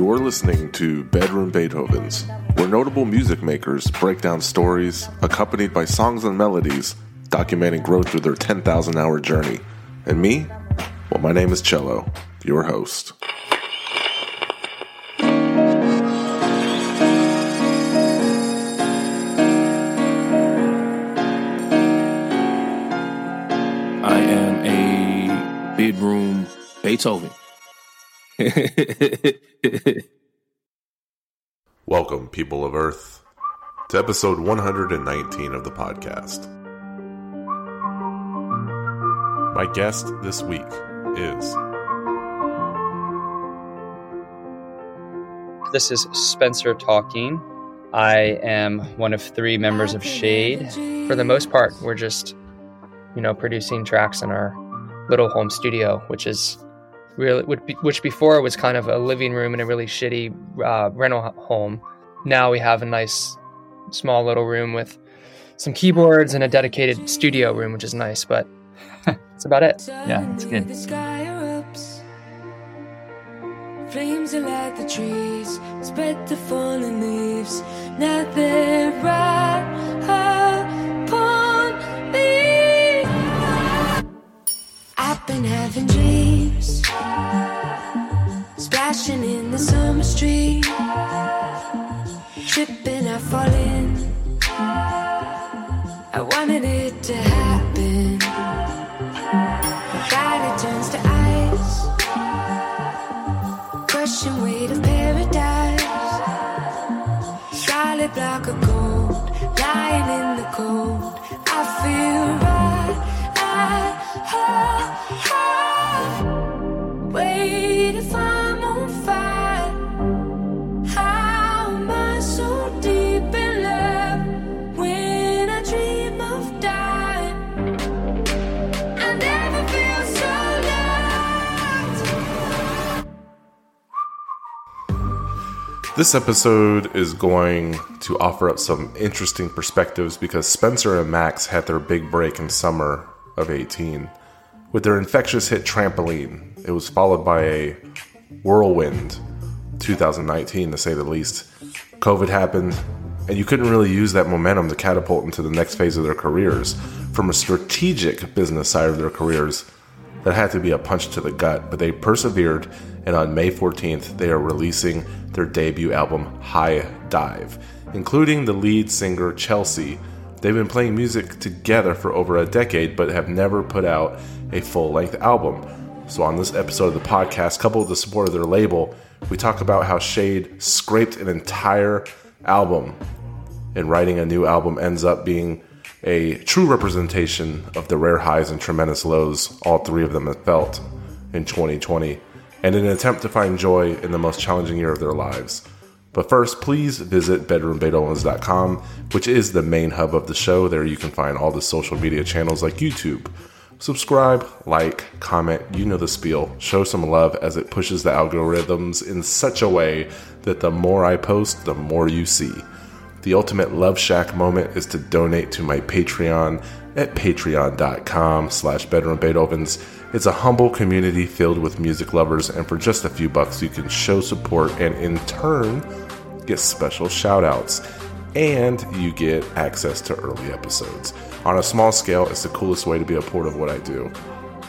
You're listening to Bedroom Beethovens, where notable music makers break down stories accompanied by songs and melodies documenting growth through their 10,000 hour journey. And me? Well, my name is Cello, your host. I am a bedroom Beethoven. Welcome, people of Earth, to episode 119 of the podcast. My guest this week is This is Spencer talking. I am one of three members of SHAED. For the most part, we're just, you know, producing tracks in our little home studio, which is really, which before was kind of a living room in a really shitty uh, rental home. Now we have a nice, small little room with some keyboards and a dedicated studio room, which is nice, but that's about it. Yeah, it's good. Flames that light the trees, spread the fallen leaves. Now they're right been having dreams, splashing in the summer street, tripping, I fall in. I wanted it to happen. My body turns to ice crushing weight of paradise. Solid block of gold, lying in the cold. I feel right. I, This episode is going to offer up some interesting perspectives because Spencer and Max had their big break in summer of 18 with their infectious hit Trampoline. It was followed by a whirlwind 2019 to say the least. COVID happened, and you couldn't really use that momentum to catapult into the next phase of their careers. From a strategic business side of their careers, that had to be a punch to the gut, but they persevered, and on May 14th, they are releasing their debut album, High Dive, including the lead singer Chelsea. They've been playing music together for over a decade, but have never put out a full length album. So, on this episode of the podcast, coupled with the support of their label, we talk about how SHAED scraped an entire album, and writing a new album ends up being a true representation of the rare highs and tremendous lows all three of them have felt in 2020, and in an attempt to find joy in the most challenging year of their lives. But first, please visit bedroombeethovens.com, which is the main hub of the show. There you can find all the social media channels like YouTube. Subscribe, like, comment, you know the spiel. Show some love as it pushes the algorithms in such a way that the more I post, the more you see. The ultimate Love Shack moment is to donate to my Patreon at patreon.com slash bedroombeethovens. It's a humble community filled with music lovers, and for just a few bucks, you can show support and in turn get special shout outs. And you get access to early episodes. On a small scale, it's the coolest way to be a part of what I do.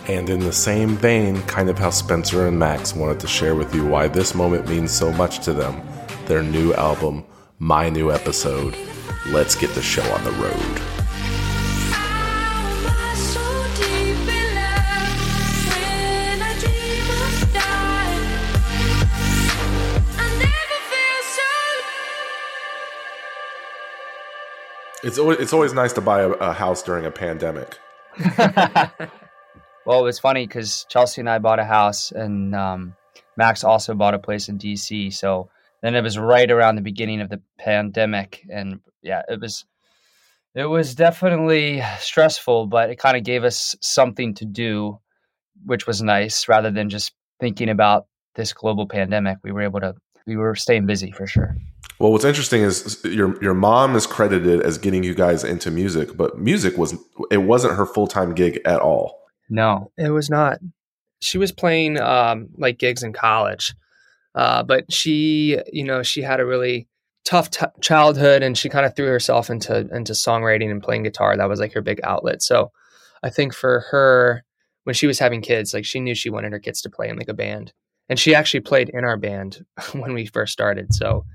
And in the same vein, kind of how Spencer and Max wanted to share with you why this moment means so much to them, their new album, My New Episode. Let's get the show on the road. It's always, it's always nice to buy a, a house during a pandemic. Well, it was funny because Chelsea and I bought a house, and um, Max also bought a place in DC. So then it was right around the beginning of the pandemic, and yeah, it was it was definitely stressful, but it kind of gave us something to do, which was nice, rather than just thinking about this global pandemic. We were able to we were staying busy for sure. Well, what's interesting is your your mom is credited as getting you guys into music, but music was it wasn't her full time gig at all. No, It was not. She was playing um, like gigs in college, Uh, but she, you know, she had a really tough t- childhood, and she kind of threw herself into into songwriting and playing guitar. That was like her big outlet. So I think for her, when she was having kids, like she knew she wanted her kids to play in like a band, and she actually played in our band when we first started. So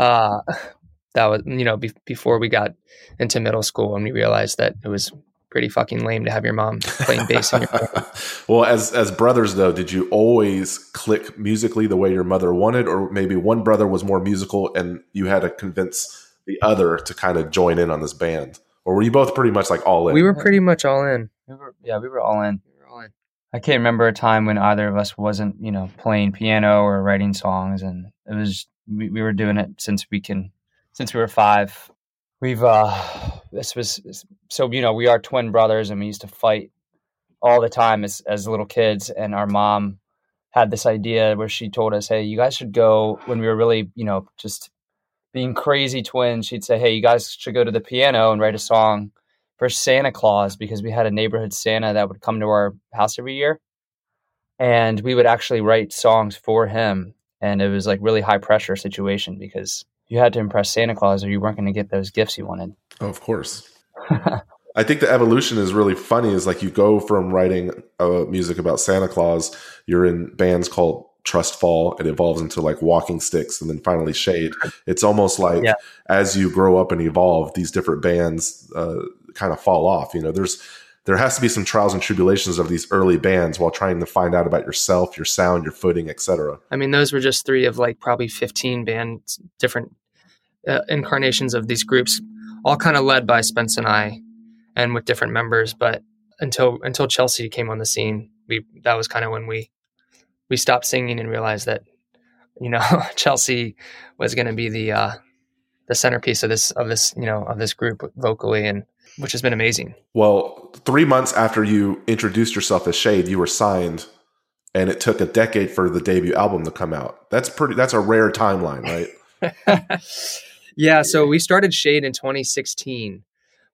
uh, that was you know be- before we got into middle school and we realized that it was pretty fucking lame to have your mom playing bass in your band. well, as as brothers though, did you always click musically the way your mother wanted, or maybe one brother was more musical and you had to convince the other to kind of join in on this band, or were you both pretty much like all in? We were pretty much all in. We were, yeah, we were all in. We were all in. I can't remember a time when either of us wasn't, you know, playing piano or writing songs, and it was we, we were doing it since we can, since we were five. We've uh, this was so you know we are twin brothers, and we used to fight all the time as as little kids. And our mom had this idea where she told us, "Hey, you guys should go." When we were really, you know, just being crazy twins, she'd say, "Hey, you guys should go to the piano and write a song." for Santa Claus because we had a neighborhood Santa that would come to our house every year. And we would actually write songs for him. And it was like really high pressure situation because you had to impress Santa Claus or you weren't going to get those gifts you wanted. Oh, of course. I think the evolution is really funny. Is like you go from writing uh, music about Santa Claus, you're in bands called Trust Fall, it evolves into like Walking Sticks, and then finally SHAED. It's almost like Yeah. as you grow up and evolve, these different bands uh, kind of fall off. You know, there's there has to be some trials and tribulations of these early bands while trying to find out about yourself, your sound, your footing, etc. I mean, those were just three of like probably 15 bands, different uh, incarnations of these groups, all kind of led by Spence and I, and with different members. But until until Chelsea came on the scene, we that was kind of when we we stopped singing and realized that you know Chelsea was going to be the uh, the centerpiece of this of this you know of this group vocally, and which has been amazing. Well, three months after you introduced yourself as SHAED, you were signed, and it took a decade for the debut album to come out. That's pretty. That's a rare timeline, right? yeah, so we started SHAED in 2016,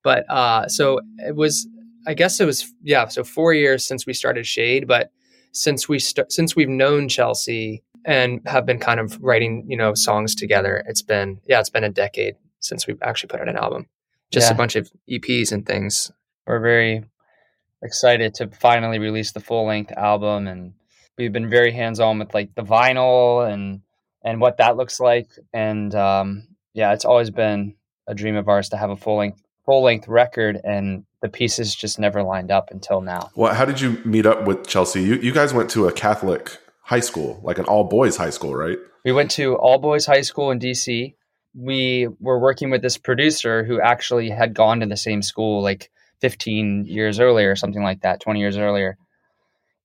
but uh, so it was, I guess it was, yeah, so four years since we started SHAED, but since we st- since we've known Chelsea and have been kind of writing, you know, songs together, it's been, yeah, it's been a decade since we've actually put out an album, just Yeah. a bunch of EPs and things. We're very excited to finally release the full length album and we've been very hands on with like the vinyl and and what that looks like and um yeah it's always been a dream of ours to have a full length full length record and the pieces just never lined up until now Well, how did you meet up with Chelsea? You you guys went to a Catholic high school, like an all boys high school, right? we went to all boys high school in dc we were working with this producer who actually had gone to the same school like 15 years earlier or something like that 20 years earlier.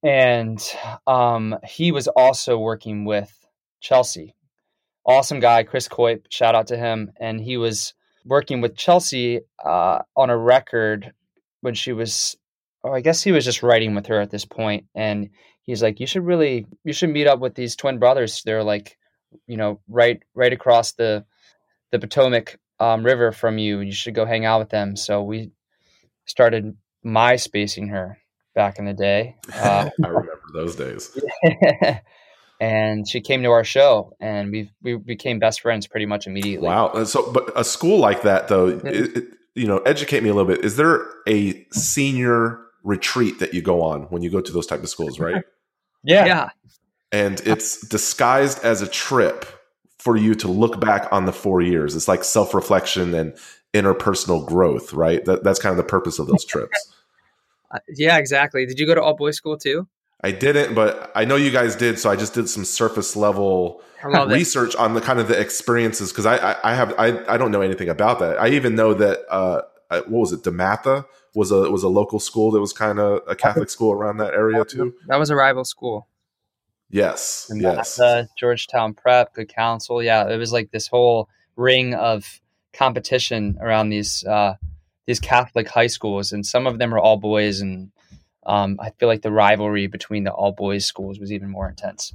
And um, he was also working with chelsea. Awesome guy chris coip shout out to him. And he was working with chelsea uh, on a record when she was oh, i guess he was just writing with her at this point. And he's like you should really you should meet up with these twin brothers. They're like you know right right across the the potomac um, river from you you should go hang out with them so we started myspacing her back in the day uh, I remember those days. and she came to our show and we we became best friends pretty much immediately Wow. So, but a school like that, though, it, it, you know, educate me a little bit. Is there a senior retreat that you go on when you go to those type of schools, right? yeah yeah. and it's disguised as a trip for you to look back on the four years. It's like self reflection and interpersonal growth, right? That, that's kind of the purpose of those trips. Uh, yeah, exactly. Did you go to all boys school too? I didn't, but I know you guys did, so I just did some surface level love it. research on the kind of the experiences because I, I I have I I don't know anything about that. I even know that uh uh, what was it DeMatha was a was a local school that was kind of a Catholic school around that area too. That was a rival school. Yes, And yes. Matha, Georgetown Prep, Good Counsel. Yeah, it was like this whole ring of competition around these uh, these Catholic high schools, and some of them were all boys, and um, I feel like the rivalry between the all boys schools was even more intense.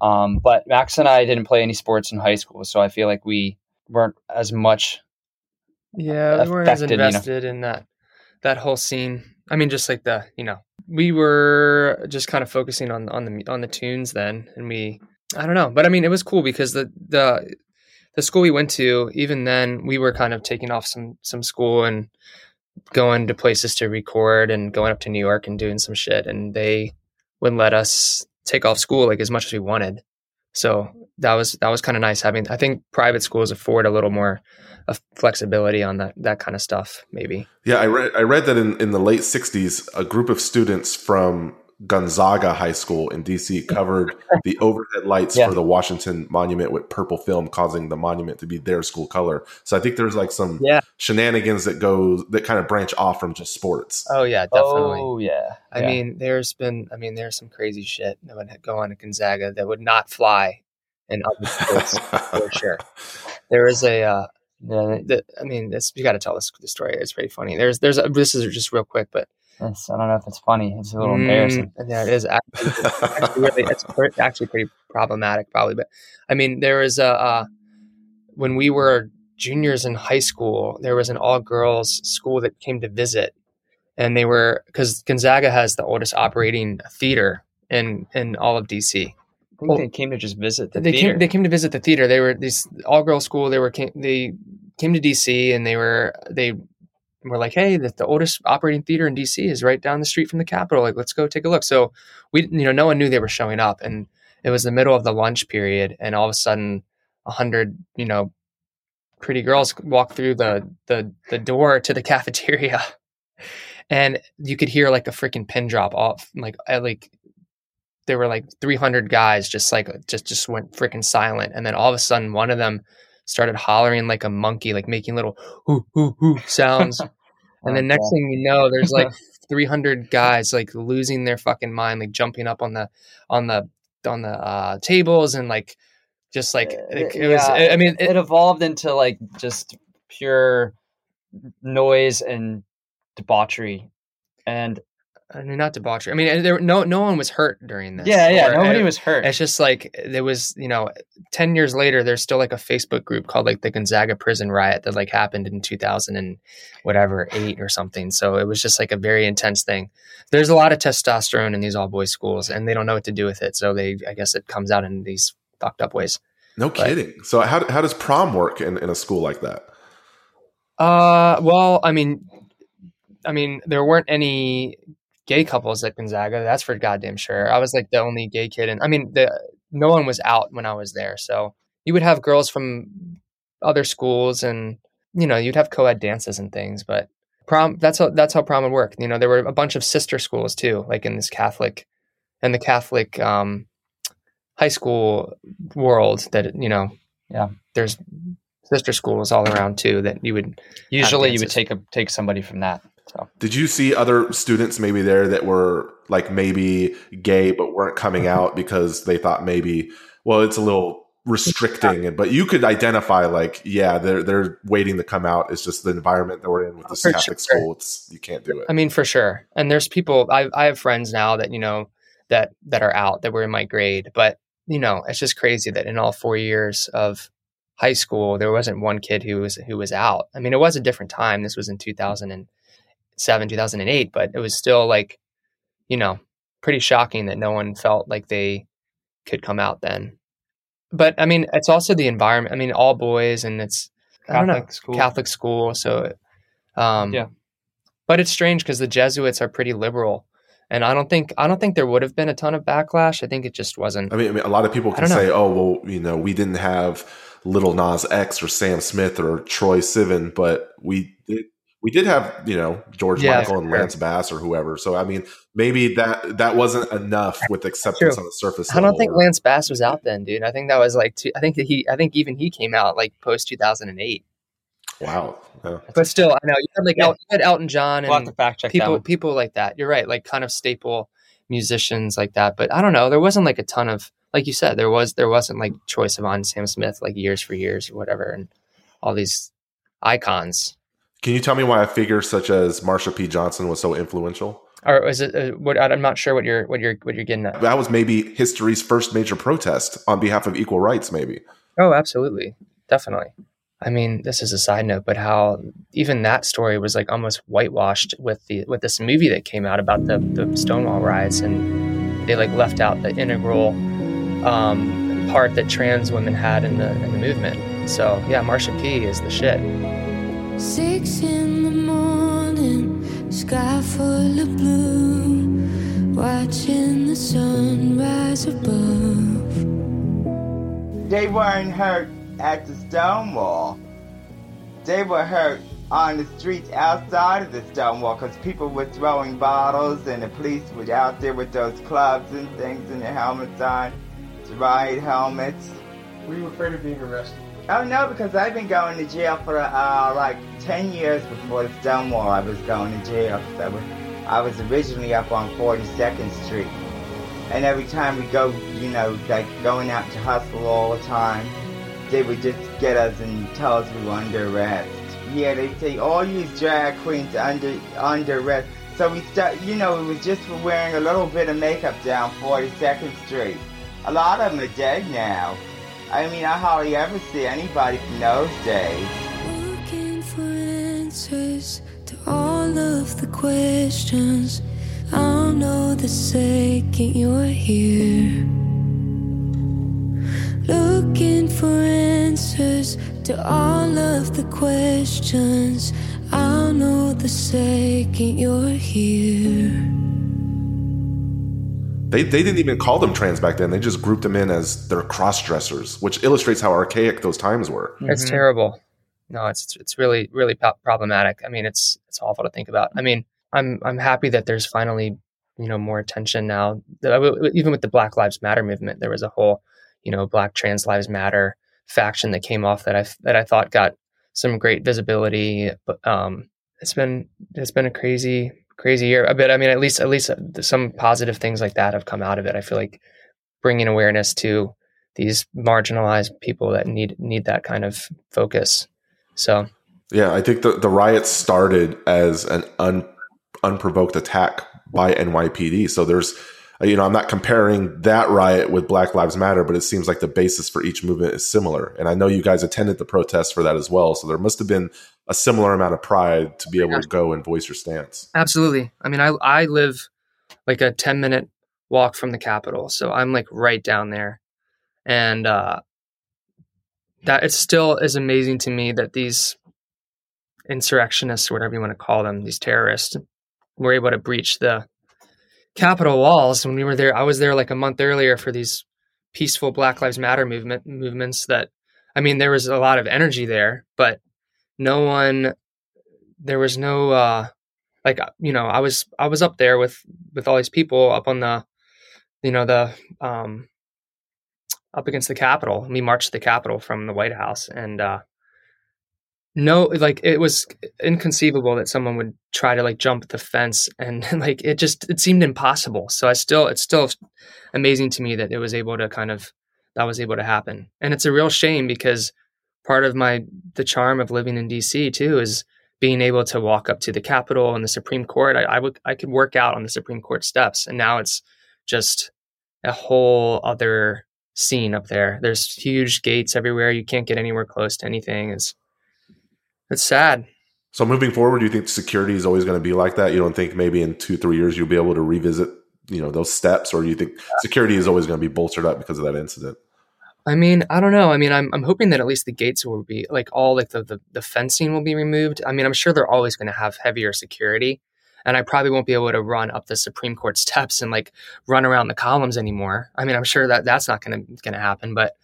Um, but Max and I didn't play any sports in high school, so I feel like we weren't as much. Yeah, we weren't as affected, you know. invested in that that whole scene. I mean, just like the you know, we were just kind of focusing on on the on the tunes then, and we I don't know, but I mean, it was cool because the the the school we went to, even then, we were kind of taking off some some school and going to places to record and going up to New York and doing some shit, and they would let us take off school like as much as we wanted. So that was that was kind of nice having. I think private schools afford a little more of flexibility on that that kind of stuff. Maybe. Yeah, I read I read that in, in the late '60s, a group of students from Gonzaga High School in DC covered the overhead lights Yeah. for the Washington Monument with purple film, causing the monument to be their school color. So I think there's like some Yeah. shenanigans that goes that kind of branch off from just sports. Oh yeah, definitely. Oh yeah. I Yeah. mean, there's been, I mean, there's some crazy shit that would go on at Gonzaga that would not fly in other sports for sure. There is a, uh, the, I mean, this you got to tell this the story. It's pretty funny. There's, there's, a, this is just real quick, but it's, I don't know if it's funny. It's a little embarrassing. Mm, yeah, it is actually, it's actually really, it's actually pretty problematic, probably. But I mean, there was a uh, when we were juniors in high school, there was an all girls school that came to visit, and they were because Gonzaga has the oldest operating theater in in all of DC. I think Well, they came to just visit the they theater. came they came to visit the theater. They were this all girls school. They were came, they came to DC and they were they were like, hey, the, the oldest operating theater in DC is right down the street from the Capitol. Like, let's go take a look. So we you know no one knew they were showing up, and it was the middle of the lunch period, and all of a sudden, a hundred you know pretty girls walked through the the the door to the cafeteria. And you could hear like a freaking pin drop off, like like there were like 300 guys just like just just went freaking silent and then all of a sudden one of them started hollering like a monkey like making little hoo hoo hoo sounds. And then next thing you know there's like 300 guys like losing their fucking mind like jumping up on the on the on the uh tables and like just like it, it was Uh, Yeah, i mean it, it, evolved into like just pure noise and debauchery. And I mean not debauchery i mean there no no one was hurt during this yeah, yeah, or- nobody I- was hurt. It's just like there was, you know, 10 years later, there's still like a Facebook group called like the Gonzaga prison riot that like happened in 2000 and whatever, eight or something. So it was just like a very intense thing. There's a lot of testosterone in these all boys schools and they don't know what to do with it. So they, I guess it comes out in these fucked up ways. No kidding. So how how does prom work in, in a school like that? Uh, well, I mean, I mean, there weren't any gay couples at Gonzaga. That's for goddamn sure. I was like the only gay kid, and I mean, the no one was out when I was there. So you would have girls from other schools, and you know, you'd have co-ed dances and things. But prom, that's how that's how prom would work. You know, there were a bunch of sister schools too, like in this Catholic and the Catholic um, high school world. That you know, Yeah. there's sister schools all around too that you would Usually, you would take a take somebody from that. So Did you see other students maybe there that were like maybe gay but weren't coming mm-hmm. out because they thought maybe well it's a little restricting but you could identify like yeah they're they're waiting to come out it's just the environment that we're in with this For Catholic sure. school it's you can't do it. I mean, for sure. And there's people I I have friends now that you know that that are out that were in my grade, but you know, it's just crazy that in all four years of high school, there wasn't one kid who was who was out. I mean, it was a different time. This was in 2007, 2008, but it was still like, you know, pretty shocking that no one felt like they could come out then. But I mean, it's also the environment. I mean, all boys, and it's I don't know Catholic school. Catholic school, so um, Yeah. but it's strange because the Jesuits are pretty liberal, and I don't think I don't think there would have been a ton of backlash. I think it just wasn't. I mean, I mean a lot of people can say oh well you know we didn't have Lil Nas X or Sam Smith or Troye Sivan but we did we did have you know George Yeah, Michael and sure. Lance Bass or whoever so I mean maybe that that wasn't enough with acceptance on the surface I don't think or- Lance Bass was out then, dude. I think that was like two, I think that he I think even he came out like post two thousand and eight. wow yeah. But still, I know you had like Yeah. El, you had Elton John we'll and fact check people people like that. You're right, like kind of staple musicians like that. But I don't know. There wasn't like a ton of like you said. There was there wasn't like choice of on Sam Smith, like years for years or whatever, and all these icons. Can you tell me why a figure such as Marsha P. Johnson was so influential? Or is it uh, what? I'm not sure what you're what you're what you're getting at. That was maybe history's first major protest on behalf of equal rights, maybe. Oh, absolutely, definitely. I mean, this is a side note, but how even that story was like almost whitewashed with the with this movie that came out about the the Stonewall riots, and they like left out the integral um, part that trans women had in the in the movement. So yeah, Marsha P is the shit. Six in the morning, sky full of blue, watching the sun rise above. They weren't hurt at the Stonewall. They were hurt on the streets outside of the Stonewall because people were throwing bottles and the police were out there with those clubs and things and their helmets on, riot helmets. Were you afraid of being arrested? Oh no, because I've been going to jail for uh, like 10 years before the Stonewall. I was going to jail 'cause I was, originally up on 42nd Street. And every time we go, you know, like going out to hustle all the time, they would just get us and tell us we were under arrest. Yeah, they say all you drag queens under under arrest. So we start, you know, it was just for wearing a little bit of makeup down 42nd Street. A lot of them are dead now. I mean, I hardly ever see anybody from those days. Looking for answers to all of the questions. I'll know the second you're here. Looking for answers to all of the questions. I'll know the second you're here. They, they didn't even call them trans back then. They just grouped them in as their cross dressers, which illustrates how archaic those times were. It's terrible. No, it's it's really really po- problematic. I mean, it's it's awful to think about. I mean, I'm I'm happy that there's finally you know more attention now. Even with the Black Lives Matter movement, there was a whole you know Black Trans Lives Matter faction that came off that I that I thought got some great visibility. But um, it's been it's been a crazy crazy year. Uh, but I mean, at least at least uh, some positive things like that have come out of it. I feel like bringing awareness to these marginalized people that need need that kind of focus. So Yeah, I think the, the riots started as an un, unprovoked attack by NYPD. So there's, you know, I'm not comparing that riot with Black Lives Matter, but it seems like the basis for each movement is similar. And I know you guys attended the protest for that as well. So there must have been a similar amount of pride to be able to go and voice your stance. Absolutely. I mean, I I live like a 10 minute walk from the Capitol, so I'm like right down there, and uh, that it still is amazing to me that these insurrectionists, or whatever you want to call them, these terrorists, were able to breach the Capitol walls. When we were there, I was there like a month earlier for these peaceful Black Lives Matter movement movements. That I mean, there was a lot of energy there, but no one, there was no. uh like you know i was i was up there with with all these people up on the you know the um up against the capitol we marched the capitol from the white house and uh no like it was inconceivable that someone would try to like jump the fence and like it just it seemed impossible so i still it's still amazing to me that it was able to kind of that was able to happen and it's a real shame because part of my the charm of living in dc too is being able to walk up to the Capitol and the Supreme Court, I, I would I could work out on the Supreme Court steps, and now it's just a whole other scene up there. There's huge gates everywhere. You can't get anywhere close to anything. It's it's sad. So moving forward, do you think security is always going to be like that? You don't think maybe in two, three years you'll be able to revisit, you know, those steps, or do you think security is always going to be bolstered up because of that incident? I mean, I don't know. I mean, I'm I'm hoping that at least the gates will be like all like the the, the fencing will be removed. I mean, I'm sure they're always going to have heavier security, and I probably won't be able to run up the Supreme Court steps and like run around the columns anymore. I mean, I'm sure that that's not going to going to happen, but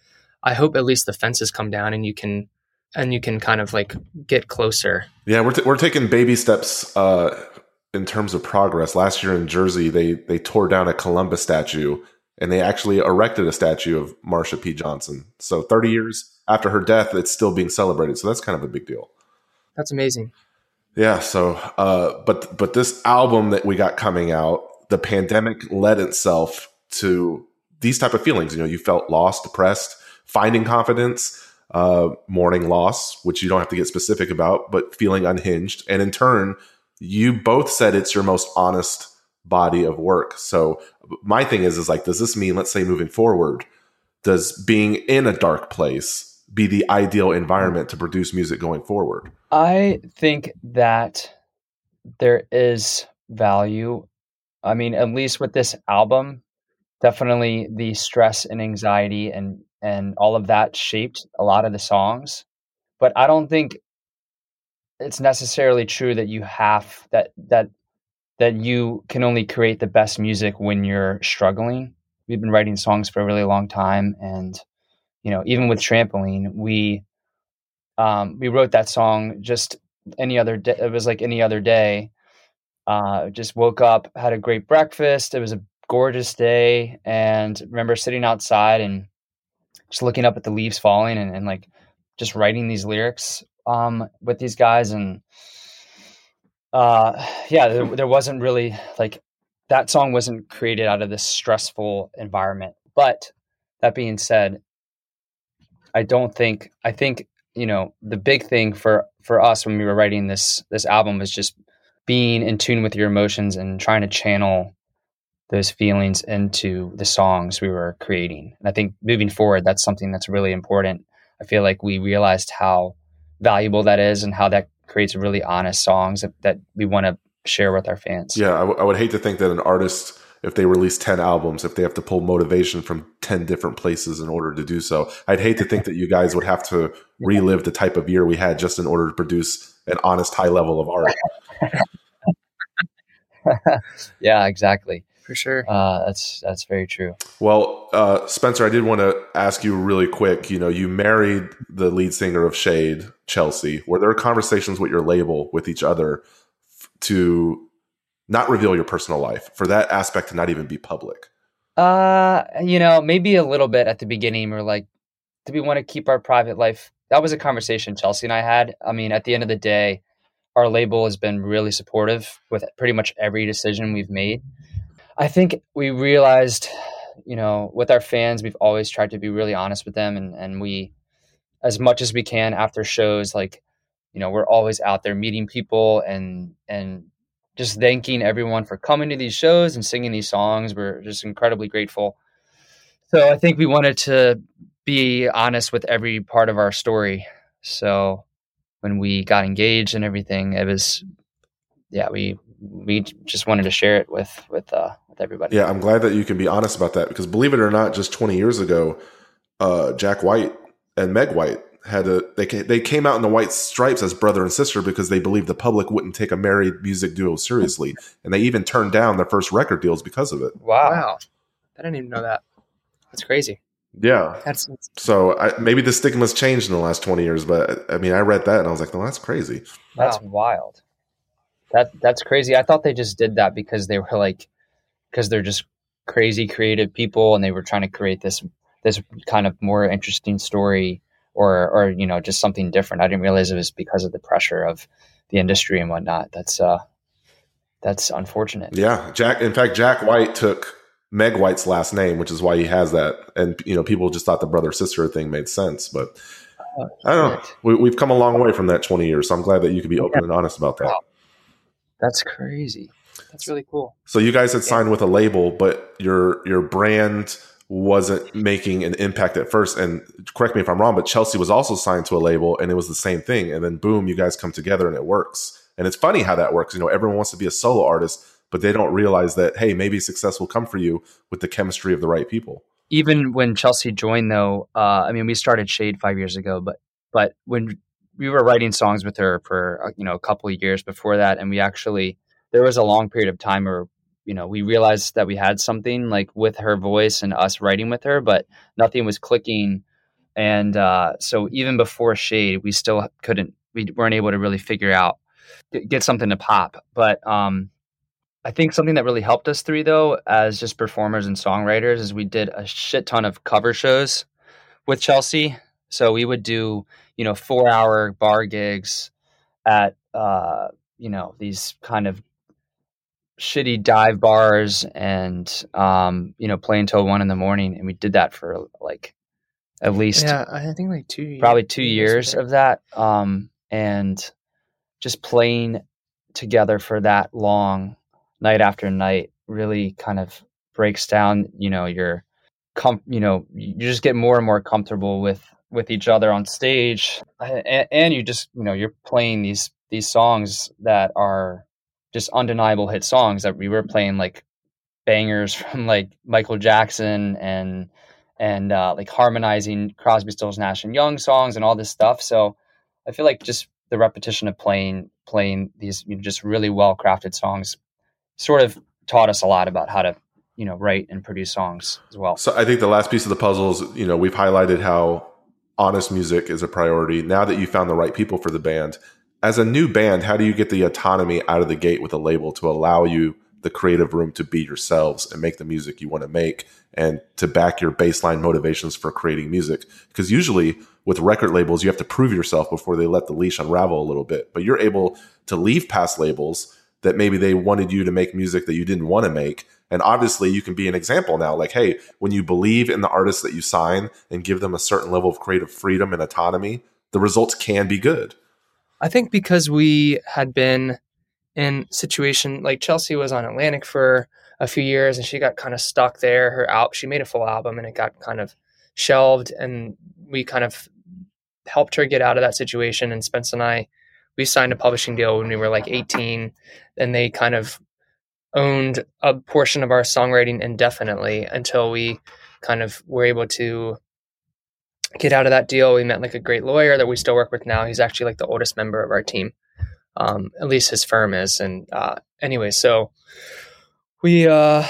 I hope at least the fences come down and you can and you can kind of like get closer. Yeah, we're, t- we're taking baby steps uh, in terms of progress. Last year in Jersey, they they tore down a Columbus statue and they actually erected a statue of Marsha P. Johnson. So 30 years after her death, it's still being celebrated. So that's kind of a big deal. That's amazing. Yeah. So, uh, but but this album that we got coming out, the pandemic led itself to these type of feelings. You know, you felt lost, depressed, finding confidence, uh, mourning loss, which you don't have to get specific about, but feeling unhinged, and in turn, you both said it's your most honest body of work. So my thing is is like does this mean let's say moving forward does being in a dark place be the ideal environment to produce music going forward? I think that there is value. I mean, at least with this album, definitely the stress and anxiety and and all of that shaped a lot of the songs. But I don't think it's necessarily true that you have that that that you can only create the best music when you're struggling. We've been writing songs for a really long time, and you know, even with trampoline, we um, we wrote that song just any other day. It was like any other day. Uh, just woke up, had a great breakfast. It was a gorgeous day, and remember sitting outside and just looking up at the leaves falling and, and like just writing these lyrics um, with these guys and uh, yeah, there, there wasn't really like that song wasn't created out of this stressful environment. But that being said, I don't think I think you know the big thing for for us when we were writing this this album was just being in tune with your emotions and trying to channel those feelings into the songs we were creating. And I think moving forward, that's something that's really important. I feel like we realized how valuable that is and how that creates really honest songs that, that we want to share with our fans. Yeah, I, w- I would hate to think that an artist, if they release 10 albums, if they have to pull motivation from 10 different places in order to do so, I'd hate to think that you guys would have to relive the type of year we had just in order to produce an honest high level of art. yeah, exactly. For sure. Uh, that's that's very true. Well, uh, Spencer, I did want to ask you really quick. You know, you married the lead singer of SHAED, Chelsea. Were there conversations with your label with each other f- to not reveal your personal life for that aspect to not even be public? Uh, you know, maybe a little bit at the beginning. We're like, do we want to keep our private life? That was a conversation Chelsea and I had. I mean, at the end of the day, our label has been really supportive with pretty much every decision we've made. I think we realized, you know, with our fans, we've always tried to be really honest with them, and and we, as much as we can after shows, like, you know, we're always out there meeting people and and just thanking everyone for coming to these shows and singing these songs. We're just incredibly grateful. So I think we wanted to be honest with every part of our story. So when we got engaged and everything, it was, yeah, we we just wanted to share it with with uh, with everybody. Yeah, I'm glad that you can be honest about that because believe it or not, just 20 years ago, uh, Jack White and Meg White had a they ca- they came out in the white stripes as brother and sister because they believed the public wouldn't take a married music duo seriously, and they even turned down their first record deals because of it. Wow. Wow. I didn't even know that. That's crazy. Yeah. That's, that's So I, maybe the stigma's changed in the last 20 years, but I mean, I read that and I was like, no, that's crazy. That's wow. wild. That that's crazy. I thought they just did that because they were like because they're just crazy creative people and they were trying to create this this kind of more interesting story or or you know just something different. I didn't realize it was because of the pressure of the industry and whatnot. That's uh that's unfortunate. Yeah. Jack, in fact, Jack White took Meg White's last name, which is why he has that. And, you know, people just thought the brother sister thing made sense. But I don't know. We, we've come a long way from that 20 years. So I'm glad that you could be open and honest about that. Wow. That's crazy. That's really cool. So you guys had signed with a label, but your your brand wasn't making an impact at first. And correct me if I'm wrong, but Chelsea was also signed to a label, and it was the same thing. And then boom, you guys come together, and it works. And it's funny how that works. You know, everyone wants to be a solo artist, but they don't realize that hey, maybe success will come for you with the chemistry of the right people. Even when Chelsea joined, though, uh, I mean, we started SHAED five years ago, but but when we were writing songs with her for uh, you know a couple of years before that, and we actually there was a long period of time where you know we realized that we had something like with her voice and us writing with her, but nothing was clicking. And uh, so even before SHAED, we still couldn't we weren't able to really figure out get, something to pop. But um, I think something that really helped us three though, as just performers and songwriters, is we did a shit ton of cover shows with Chelsea. So we would do, you know, four hour bar gigs at, uh, you know, these kind of shitty dive bars and, um, you know, play until one in the morning. And we did that for like at least Yeah, I think like two years. probably two years of that. Um, and just playing together for that long, night after night, really kind of breaks down, you know, your, com- you know, you just get more and more comfortable with with each other on stage, and, and you just, you know, you're playing these these songs that are just undeniable hit songs that we were playing like bangers from like Michael Jackson and and uh, like harmonizing Crosby, Stills, Nash and Young songs and all this stuff. So I feel like just the repetition of playing playing these you know, just really well crafted songs sort of taught us a lot about how to you know write and produce songs as well. So I think the last piece of the puzzle is you know we've highlighted how honest music is a priority. Now that you found the right people for the band, as a new band, how do you get the autonomy out of the gate with a label to allow you the creative room to be yourselves and make the music you want to make and to back your baseline motivations for creating music? Because usually with record labels, you have to prove yourself before they let the leash unravel a little bit. But you're able to leave past labels that maybe they wanted you to make music that you didn't want to make. And obviously, you can be an example now. Like, hey, when you believe in the artists that you sign and give them a certain level of creative freedom and autonomy, the results can be good. I think because we had been in situation like Chelsea was on Atlantic for a few years and she got kind of stuck there. Her out she made a full album and it got kind of shelved and we kind of helped her get out of that situation and Spence and I we signed a publishing deal when we were like 18 and they kind of owned a portion of our songwriting indefinitely until we kind of were able to get out of that deal. We met like a great lawyer that we still work with now. He's actually like the oldest member of our team. Um, at least his firm is. And uh, anyway, so we, uh,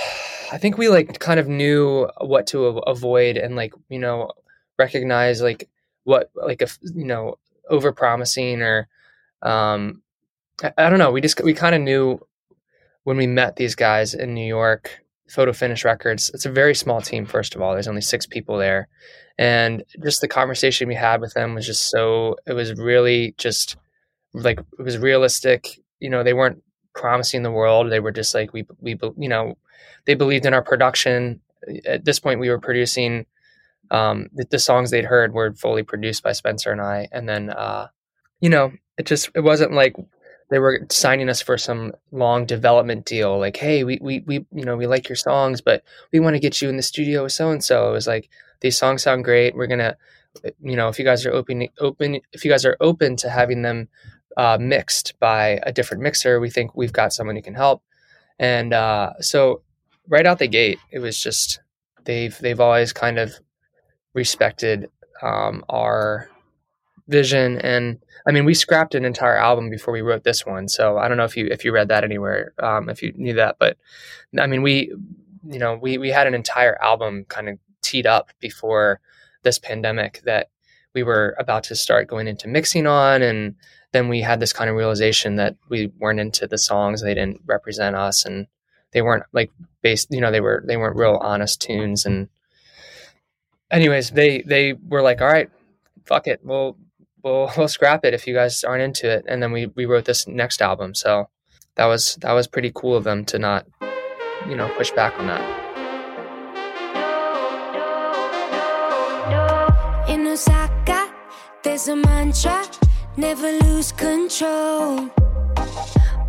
I think we like kind of knew what to avoid and like, you know, recognize like what, like, if, you know, over promising or, um, I, I don't know. We just, we kind of knew when we met these guys in New York, Photo Finish Records, it's a very small team, first of all. There's only six people there. And just the conversation we had with them was just so, it was really just like, it was realistic. You know, they weren't promising the world. They were just like, we, we, you know, they believed in our production. At this point, we were producing, um, the, the songs they'd heard were fully produced by Spencer and I. And then, uh, you know, it just, it wasn't like they were signing us for some long development deal like hey we we, we you know we like your songs but we want to get you in the studio with so and so it was like these songs sound great. We're gonna you know if you guys are open open if you guys are open to having them uh, mixed by a different mixer we think we've got someone who can help. And uh, so right out the gate it was just they've they've always kind of respected um, our vision. And I mean, we scrapped an entire album before we wrote this one. So I don't know if you if you read that anywhere, um, if you knew that, but I mean, we you know we we had an entire album kind of teed up before this pandemic that we were about to start going into mixing on, and then we had this kind of realization that we weren't into the songs; they didn't represent us, and they weren't like based. You know, they were they weren't real honest tunes, and anyways, they they were like, all right, fuck it, we'll we'll we'll scrap it if you guys aren't into it. And then we we wrote this next album. So that was that was pretty cool of them to not, you know, push back on that. A mantra never lose control.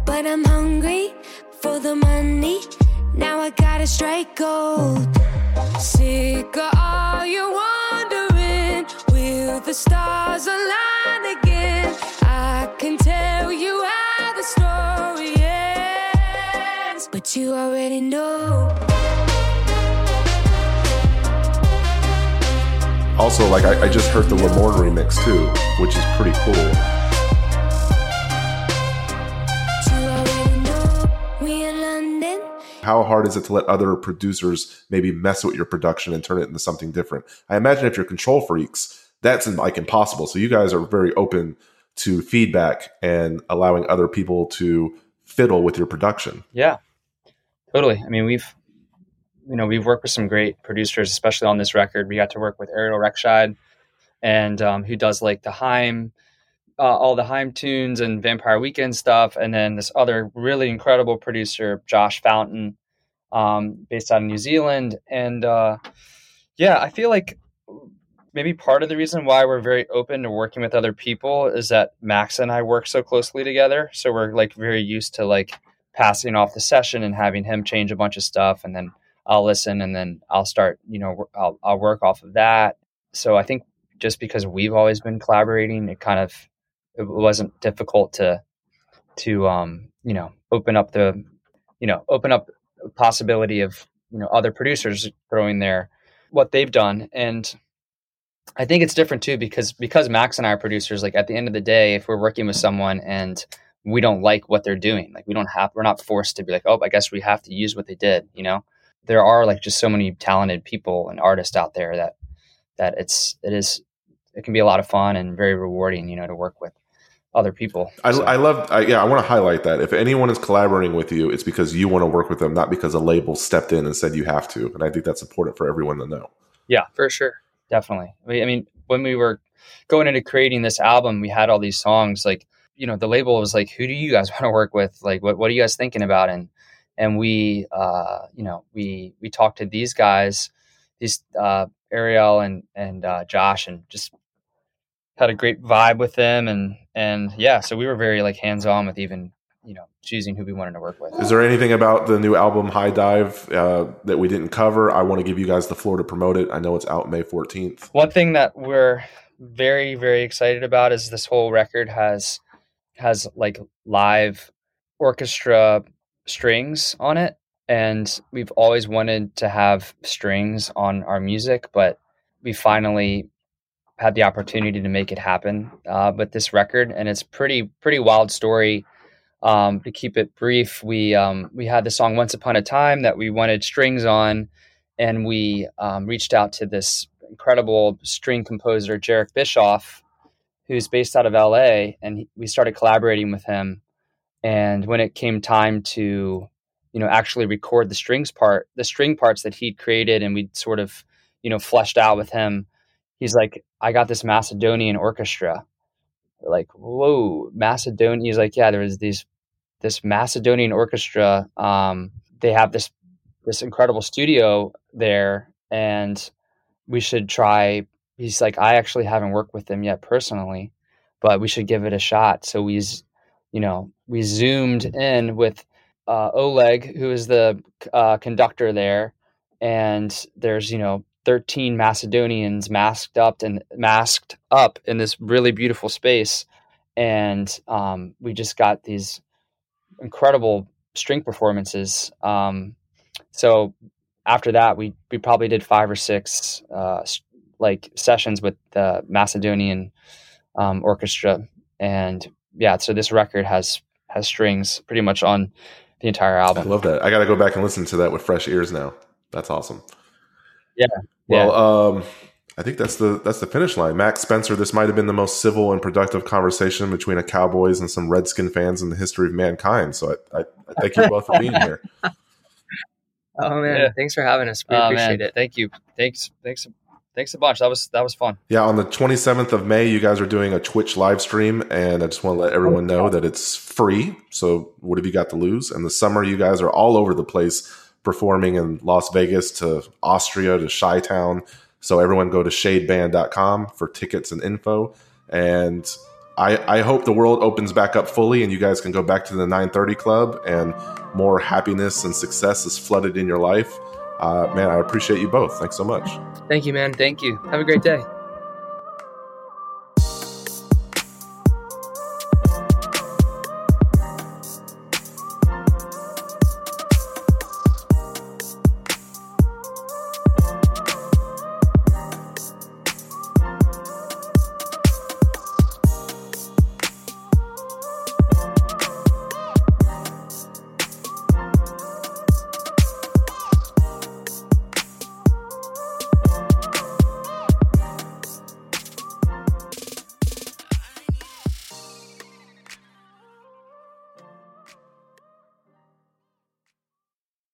But I'm hungry for the money. Now I gotta strike gold. Sick of all you wondering, will the stars align again? I can tell you how the story ends, but you already know. Also, like I, I just heard the Lamorne remix too, which is pretty cool. How hard is it to let other producers maybe mess with your production and turn it into something different? I imagine if you're control freaks, that's like impossible. So you guys are very open to feedback and allowing other people to fiddle with your production. Yeah, totally. I mean, we've you know we've worked with some great producers, especially on this record. We got to work with Ariel Rechtshaid, and um, who does like the Haim, uh, all the Haim tunes and Vampire Weekend stuff, and then this other really incredible producer, Josh Fountain, um, based out of New Zealand. And uh, yeah, I feel like maybe part of the reason why we're very open to working with other people is that Max and I work so closely together. So we're like very used to like passing off the session and having him change a bunch of stuff and then I'll listen and then I'll start, you know, I'll, I'll work off of that. So I think just because we've always been collaborating, it kind of, it wasn't difficult to, to, um, you know, open up the, you know, open up possibility of you know other producers throwing their what they've done and I think it's different too because because Max and I are producers. Like at the end of the day, if we're working with someone and we don't like what they're doing, like we don't have, we're not forced to be like, oh, I guess we have to use what they did. You know, there are like just so many talented people and artists out there that that it's it is it can be a lot of fun and very rewarding. You know, to work with other people. I, So- I love, I, yeah, I want to highlight that. If anyone is collaborating with you, it's because you want to work with them, not because a label stepped in and said you have to. And I think that's important for everyone to know. Yeah, for sure. definitely. I mean, I mean, when we were going into creating this album, we had all these songs. Like, you know, the label was like, "Who do you guys want to work with? Like, what what are you guys thinking about?" And and we, uh, you know, we we talked to these guys, these uh, Ariel and and uh, Josh, and just had a great vibe with them. And and yeah, so we were very like hands on with even you know choosing who we wanted to work with. Is there anything about the new album High Dive uh, that we didn't cover? I want to give you guys the floor to promote it. I know it's out May 14th. One thing that we're very very excited about is this whole record has has like live orchestra strings on it and we've always wanted to have strings on our music but we finally had the opportunity to make it happen uh, with this record and it's pretty pretty wild story um, to keep it brief we um, we had the song once upon a time that we wanted strings on and we um, reached out to this incredible string composer Jherek Bischoff, who's based out of LA, and he- we started collaborating with him. And when it came time to, you know, actually record the strings part, the string parts that he'd created, and we'd sort of, you know, fleshed out with him, he's like, "I got this Macedonian orchestra." We're like, whoa, Macedonian. He's like, yeah, there was these this Macedonian orchestra. Um, they have this this incredible studio there and we should try he's like i actually haven't worked with them yet personally but we should give it a shot so z- you know we zoomed in with uh, oleg who is the uh, conductor there and there's you know 13 macedonians masked up and masked up in this really beautiful space and um, we just got these incredible string performances um, so after that we we probably did five or six uh, like sessions with the Macedonian um, orchestra and yeah so this record has has strings pretty much on the entire album. I love that. I got to go back and listen to that with fresh ears now. That's awesome. Yeah. Well, um, I think that's the that's the finish line. Max Spencer, this might have been the most civil and productive conversation between a Cowboys and some Redskin fans in the history of mankind. So I, I, I thank you both for being here. Oh man, Yeah. thanks for having us. We Oh, appreciate man, it. thank you thanks thanks thanks a bunch that was that was fun Yeah, on the 27th of May, you guys are doing a Twitch live stream, and I just want to let everyone know that it's free. So, what have you got to lose? And the summer, you guys are all over the place performing in Las Vegas to Austria to Chi Town. So, everyone go to shaedband.com for tickets and info. And I, I hope the world opens back up fully and you guys can go back to the 930 Club and more happiness and success is flooded in your life. Uh, man, I appreciate you both. Thanks so much. Thank you, man. thank you Have a great day.